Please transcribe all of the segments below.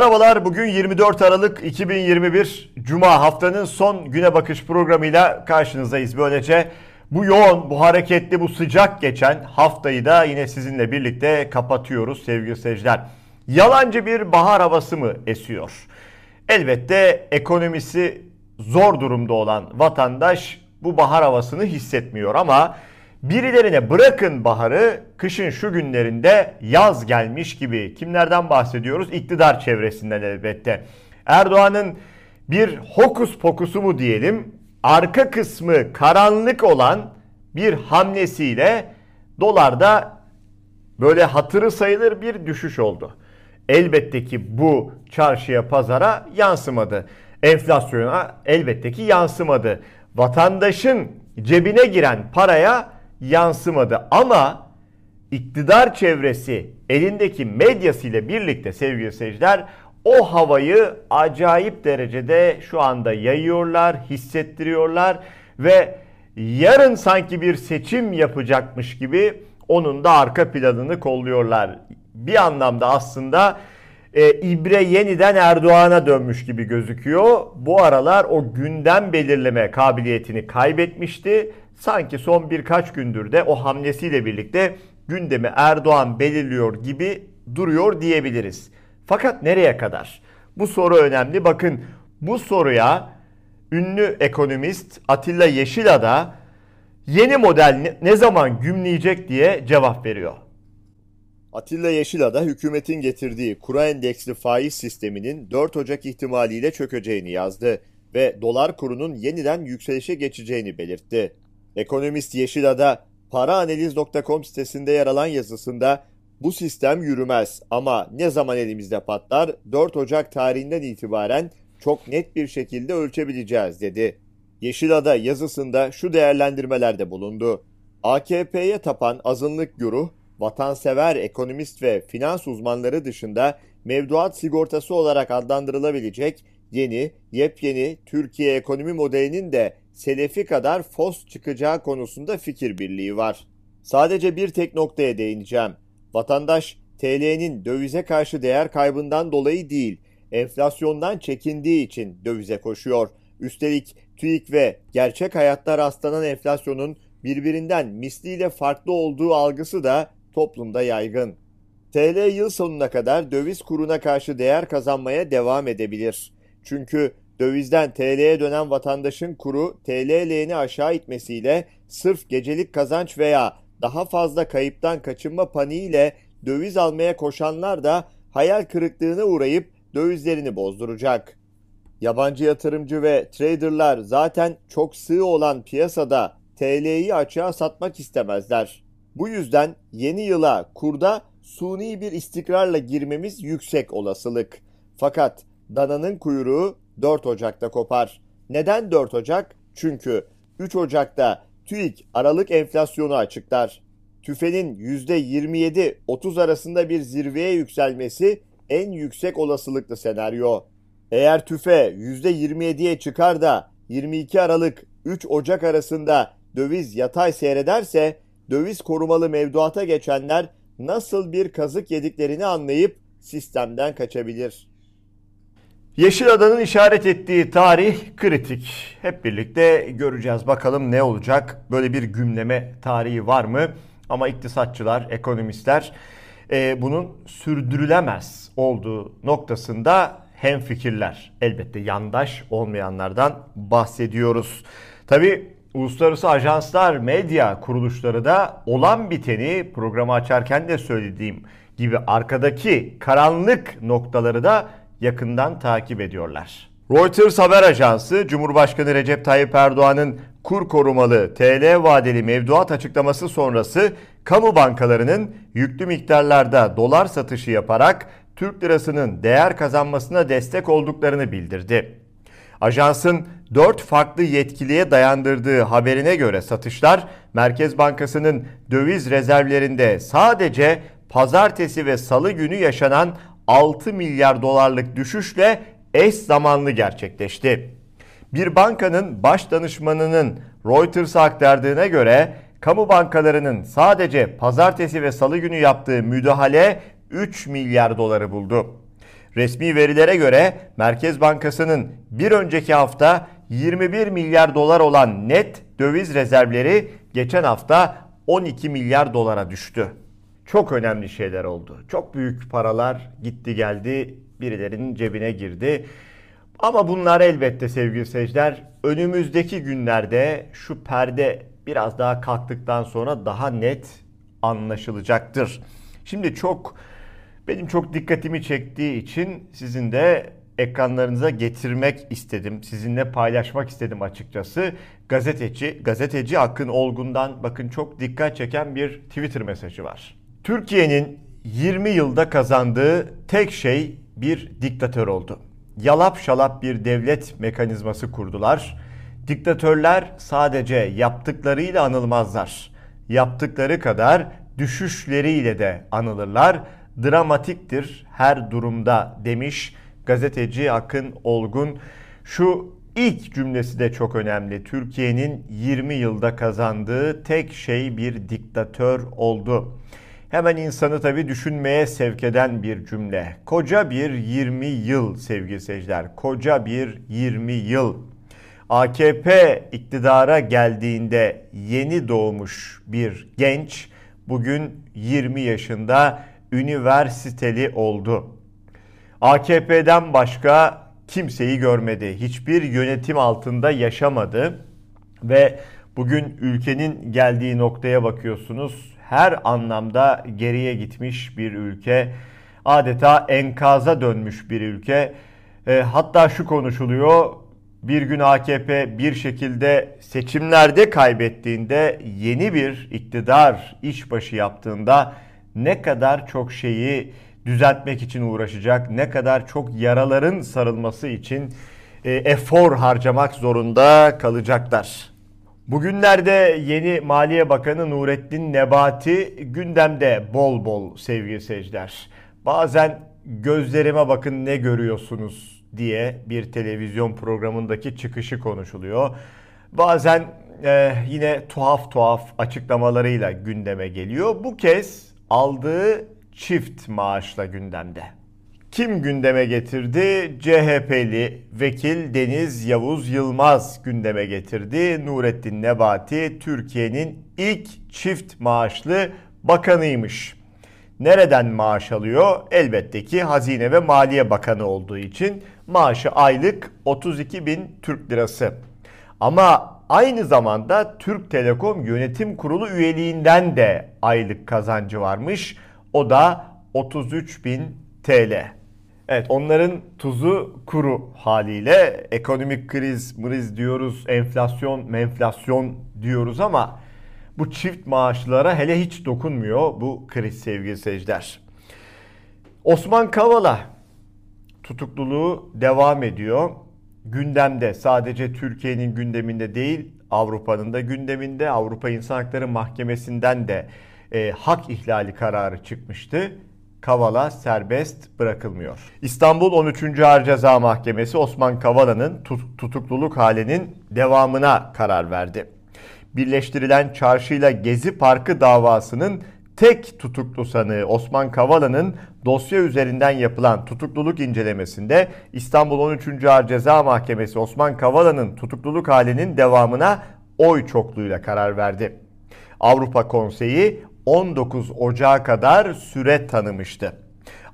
Merhabalar. Bugün 24 Aralık 2021 Cuma haftanın son güne bakış programıyla karşınızdayız. Böylece bu yoğun, bu hareketli, bu sıcak geçen haftayı da yine sizinle birlikte kapatıyoruz sevgili seyirciler. Yalancı bir bahar havası mı esiyor? Elbette ekonomisi zor durumda olan vatandaş bu bahar havasını hissetmiyor ama birilerine bırakın baharı kışın şu günlerinde yaz gelmiş gibi kimlerden bahsediyoruz? İktidar çevresinden elbette. Erdoğan'ın bir hokus pokusu mu diyelim arka kısmı karanlık olan bir hamlesiyle dolarda böyle hatırı sayılır bir düşüş oldu. Elbette ki bu çarşıya pazara yansımadı. Enflasyona elbette ki yansımadı. Vatandaşın cebine giren paraya yansımadı ama iktidar çevresi elindeki medyasıyla birlikte sevgili seyirciler o havayı acayip derecede şu anda yayıyorlar, hissettiriyorlar ve yarın sanki bir seçim yapacakmış gibi onun da arka planını kolluyorlar. Bir anlamda aslında e, İbre yeniden Erdoğan'a dönmüş gibi gözüküyor. Bu aralar o gündem belirleme kabiliyetini kaybetmişti. Sanki son birkaç gündür de o hamlesiyle birlikte gündemi Erdoğan belirliyor gibi duruyor diyebiliriz. Fakat nereye kadar? Bu soru önemli. Bakın bu soruya ünlü ekonomist Atilla Yeşila da yeni model ne zaman gümleyecek diye cevap veriyor. Atilla Yeşila da hükümetin getirdiği kura endeksli faiz sisteminin 4 Ocak ihtimaliyle çökeceğini yazdı ve dolar kurunun yeniden yükselişe geçeceğini belirtti. Ekonomist Yeşilada paraanaliz.com sitesinde yer alan yazısında bu sistem yürümez ama ne zaman elimizde patlar 4 Ocak tarihinden itibaren çok net bir şekilde ölçebileceğiz dedi. Yeşilada yazısında şu değerlendirmelerde bulundu. AKP'ye tapan azınlık güruh, vatansever ekonomist ve finans uzmanları dışında mevduat sigortası olarak adlandırılabilecek yeni, yepyeni Türkiye ekonomi modelinin de Selefi kadar fos çıkacağı konusunda fikir birliği var. Sadece bir tek noktaya değineceğim. Vatandaş TL'nin dövize karşı değer kaybından dolayı değil, enflasyondan çekindiği için dövize koşuyor. Üstelik TÜİK ve gerçek hayatta rastlanan enflasyonun birbirinden misliyle farklı olduğu algısı da toplumda yaygın. TL yıl sonuna kadar döviz kuruna karşı değer kazanmaya devam edebilir. Çünkü dövizden TL'ye dönen vatandaşın kuru TL lehini aşağı itmesiyle sırf gecelik kazanç veya daha fazla kayıptan kaçınma paniğiyle döviz almaya koşanlar da hayal kırıklığına uğrayıp dövizlerini bozduracak. Yabancı yatırımcı ve traderlar zaten çok sığ olan piyasada TL'yi açığa satmak istemezler. Bu yüzden yeni yıla kurda suni bir istikrarla girmemiz yüksek olasılık. Fakat dananın kuyruğu 4 Ocak'ta kopar. Neden 4 Ocak? Çünkü 3 Ocak'ta TÜİK Aralık enflasyonu açıklar. TÜFE'nin %27-30 arasında bir zirveye yükselmesi en yüksek olasılıklı senaryo. Eğer TÜFE %27'ye çıkar da 22 Aralık 3 Ocak arasında döviz yatay seyrederse döviz korumalı mevduata geçenler nasıl bir kazık yediklerini anlayıp sistemden kaçabilir. Yeşilada'nın işaret ettiği tarih kritik. Hep birlikte göreceğiz bakalım ne olacak. Böyle bir gümleme tarihi var mı? Ama iktisatçılar, ekonomistler e, bunun sürdürülemez olduğu noktasında hem fikirler. Elbette yandaş olmayanlardan bahsediyoruz. Tabi uluslararası ajanslar, medya kuruluşları da olan biteni programı açarken de söylediğim gibi arkadaki karanlık noktaları da yakından takip ediyorlar. Reuters haber ajansı Cumhurbaşkanı Recep Tayyip Erdoğan'ın kur korumalı TL vadeli mevduat açıklaması sonrası kamu bankalarının yüklü miktarlarda dolar satışı yaparak Türk lirasının değer kazanmasına destek olduklarını bildirdi. Ajansın 4 farklı yetkiliye dayandırdığı haberine göre satışlar Merkez Bankası'nın döviz rezervlerinde sadece pazartesi ve salı günü yaşanan 6 milyar dolarlık düşüşle eş zamanlı gerçekleşti. Bir bankanın baş danışmanının Reuters'a aktardığına göre kamu bankalarının sadece pazartesi ve salı günü yaptığı müdahale 3 milyar doları buldu. Resmi verilere göre Merkez Bankası'nın bir önceki hafta 21 milyar dolar olan net döviz rezervleri geçen hafta 12 milyar dolara düştü. Çok önemli şeyler oldu. Çok büyük paralar gitti geldi birilerinin cebine girdi. Ama bunlar elbette sevgili seyirciler önümüzdeki günlerde şu perde biraz daha kalktıktan sonra daha net anlaşılacaktır. Şimdi çok benim çok dikkatimi çektiği için sizin de ekranlarınıza getirmek istedim. Sizinle paylaşmak istedim açıkçası. Gazeteci, gazeteci Akın Olgun'dan bakın çok dikkat çeken bir Twitter mesajı var. Türkiye'nin 20 yılda kazandığı tek şey bir diktatör oldu. Yalap şalap bir devlet mekanizması kurdular. Diktatörler sadece yaptıklarıyla anılmazlar. Yaptıkları kadar düşüşleriyle de anılırlar. Dramatiktir her durumda demiş gazeteci Akın Olgun. Şu ilk cümlesi de çok önemli. Türkiye'nin 20 yılda kazandığı tek şey bir diktatör oldu. Hemen insanı tabii düşünmeye sevk eden bir cümle. Koca bir 20 yıl sevgili seyirciler. Koca bir 20 yıl. AKP iktidara geldiğinde yeni doğmuş bir genç bugün 20 yaşında üniversiteli oldu. AKP'den başka kimseyi görmedi. Hiçbir yönetim altında yaşamadı ve bugün ülkenin geldiği noktaya bakıyorsunuz. Her anlamda geriye gitmiş bir ülke. Adeta enkaza dönmüş bir ülke. E, hatta şu konuşuluyor. Bir gün AKP bir şekilde seçimlerde kaybettiğinde yeni bir iktidar işbaşı yaptığında ne kadar çok şeyi düzeltmek için uğraşacak, ne kadar çok yaraların sarılması için e, efor harcamak zorunda kalacaklar. Bugünlerde yeni Maliye Bakanı Nurettin Nebati gündemde bol bol sevgili seyirciler. Bazen gözlerime bakın ne görüyorsunuz diye bir televizyon programındaki çıkışı konuşuluyor. Bazen e, yine tuhaf tuhaf açıklamalarıyla gündeme geliyor. Bu kez aldığı çift maaşla gündemde. Kim gündeme getirdi? CHP'li vekil Deniz Yavuz Yılmaz gündeme getirdi. Nurettin Nebati Türkiye'nin ilk çift maaşlı bakanıymış. Nereden maaş alıyor? Elbette ki Hazine ve Maliye Bakanı olduğu için maaşı aylık 32 bin Türk lirası. Ama aynı zamanda Türk Telekom Yönetim Kurulu üyeliğinden de aylık kazancı varmış. O da 33 bin TL. Evet onların tuzu kuru haliyle ekonomik kriz, mriz diyoruz, enflasyon, menflasyon diyoruz ama bu çift maaşlara hele hiç dokunmuyor bu kriz sevgili seyirciler. Osman Kavala tutukluluğu devam ediyor. Gündemde sadece Türkiye'nin gündeminde değil Avrupa'nın da gündeminde Avrupa İnsan Hakları Mahkemesi'nden de e, hak ihlali kararı çıkmıştı. Kavala serbest bırakılmıyor. İstanbul 13. Ağır Ceza Mahkemesi Osman Kavala'nın tut- tutukluluk halinin devamına karar verdi. Birleştirilen Çarşıyla Gezi Parkı davasının tek tutuklu sanığı Osman Kavala'nın dosya üzerinden yapılan tutukluluk incelemesinde İstanbul 13. Ağır Ceza Mahkemesi Osman Kavala'nın tutukluluk halinin devamına oy çokluğuyla karar verdi. Avrupa Konseyi 19 Ocağı kadar süre tanımıştı.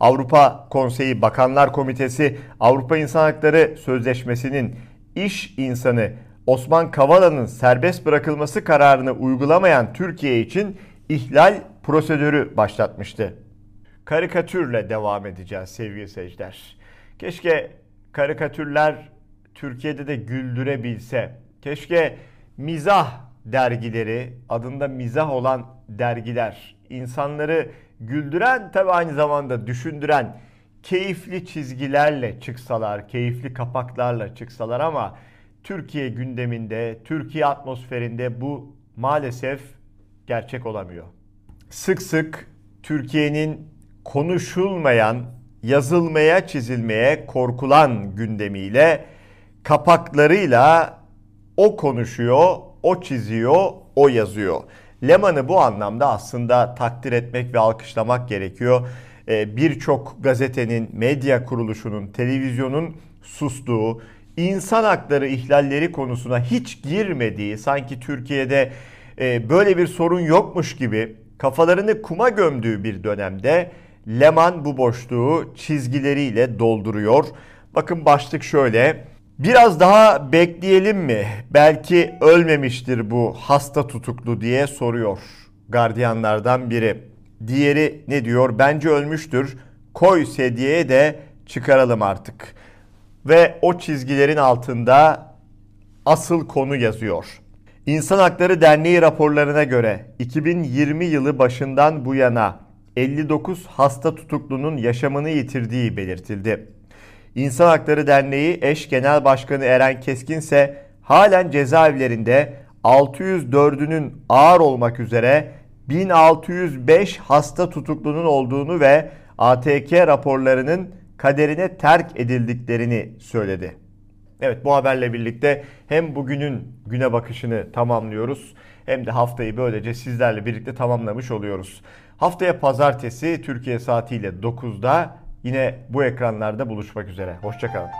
Avrupa Konseyi Bakanlar Komitesi Avrupa İnsan Hakları Sözleşmesi'nin iş insanı Osman Kavala'nın serbest bırakılması kararını uygulamayan Türkiye için ihlal prosedürü başlatmıştı. Karikatürle devam edeceğiz sevgili seyirciler. Keşke karikatürler Türkiye'de de güldürebilse. Keşke mizah dergileri, adında mizah olan dergiler, insanları güldüren tabi aynı zamanda düşündüren keyifli çizgilerle çıksalar, keyifli kapaklarla çıksalar ama Türkiye gündeminde, Türkiye atmosferinde bu maalesef gerçek olamıyor. Sık sık Türkiye'nin konuşulmayan, yazılmaya, çizilmeye korkulan gündemiyle, kapaklarıyla o konuşuyor, o çiziyor, o yazıyor. Leman'ı bu anlamda aslında takdir etmek ve alkışlamak gerekiyor. e, birçok gazetenin, medya kuruluşunun, televizyonun sustuğu, insan hakları ihlalleri konusuna hiç girmediği, sanki Türkiye'de e, böyle bir sorun yokmuş gibi kafalarını kuma gömdüğü bir dönemde Leman bu boşluğu çizgileriyle dolduruyor. Bakın başlık şöyle. Biraz daha bekleyelim mi? Belki ölmemiştir bu hasta tutuklu diye soruyor gardiyanlardan biri. Diğeri ne diyor? Bence ölmüştür. Koy sedyeye de çıkaralım artık. Ve o çizgilerin altında asıl konu yazıyor. İnsan Hakları Derneği raporlarına göre 2020 yılı başından bu yana 59 hasta tutuklunun yaşamını yitirdiği belirtildi. İnsan Hakları Derneği eş genel başkanı Eren Keskin ise halen cezaevlerinde 604'ünün ağır olmak üzere 1605 hasta tutuklunun olduğunu ve ATK raporlarının kaderine terk edildiklerini söyledi. Evet bu haberle birlikte hem bugünün güne bakışını tamamlıyoruz hem de haftayı böylece sizlerle birlikte tamamlamış oluyoruz. Haftaya pazartesi Türkiye saatiyle 9'da yine bu ekranlarda buluşmak üzere. Hoşçakalın.